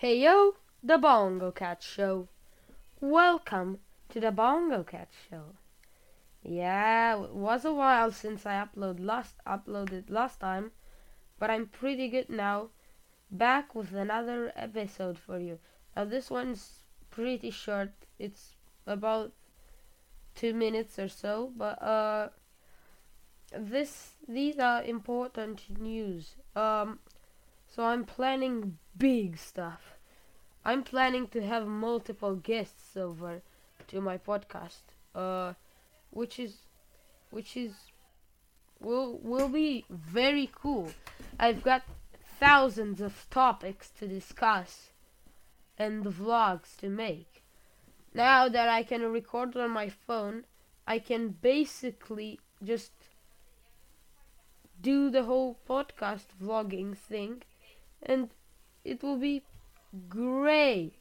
Hey yo, the Bongo Cat Show. Welcome to the Bongo Cat Show. Yeah, it was a while since I upload last uploaded last time, but I'm pretty good now. Back with another episode for you. Now this one's pretty short. It's about two minutes or so, but uh, this these are important news. Um, so I'm planning big stuff. I'm planning to have multiple guests over to my podcast. Uh, which is which is will will be very cool. I've got thousands of topics to discuss and vlogs to make. Now that I can record on my phone, I can basically just do the whole podcast vlogging thing and it will be great.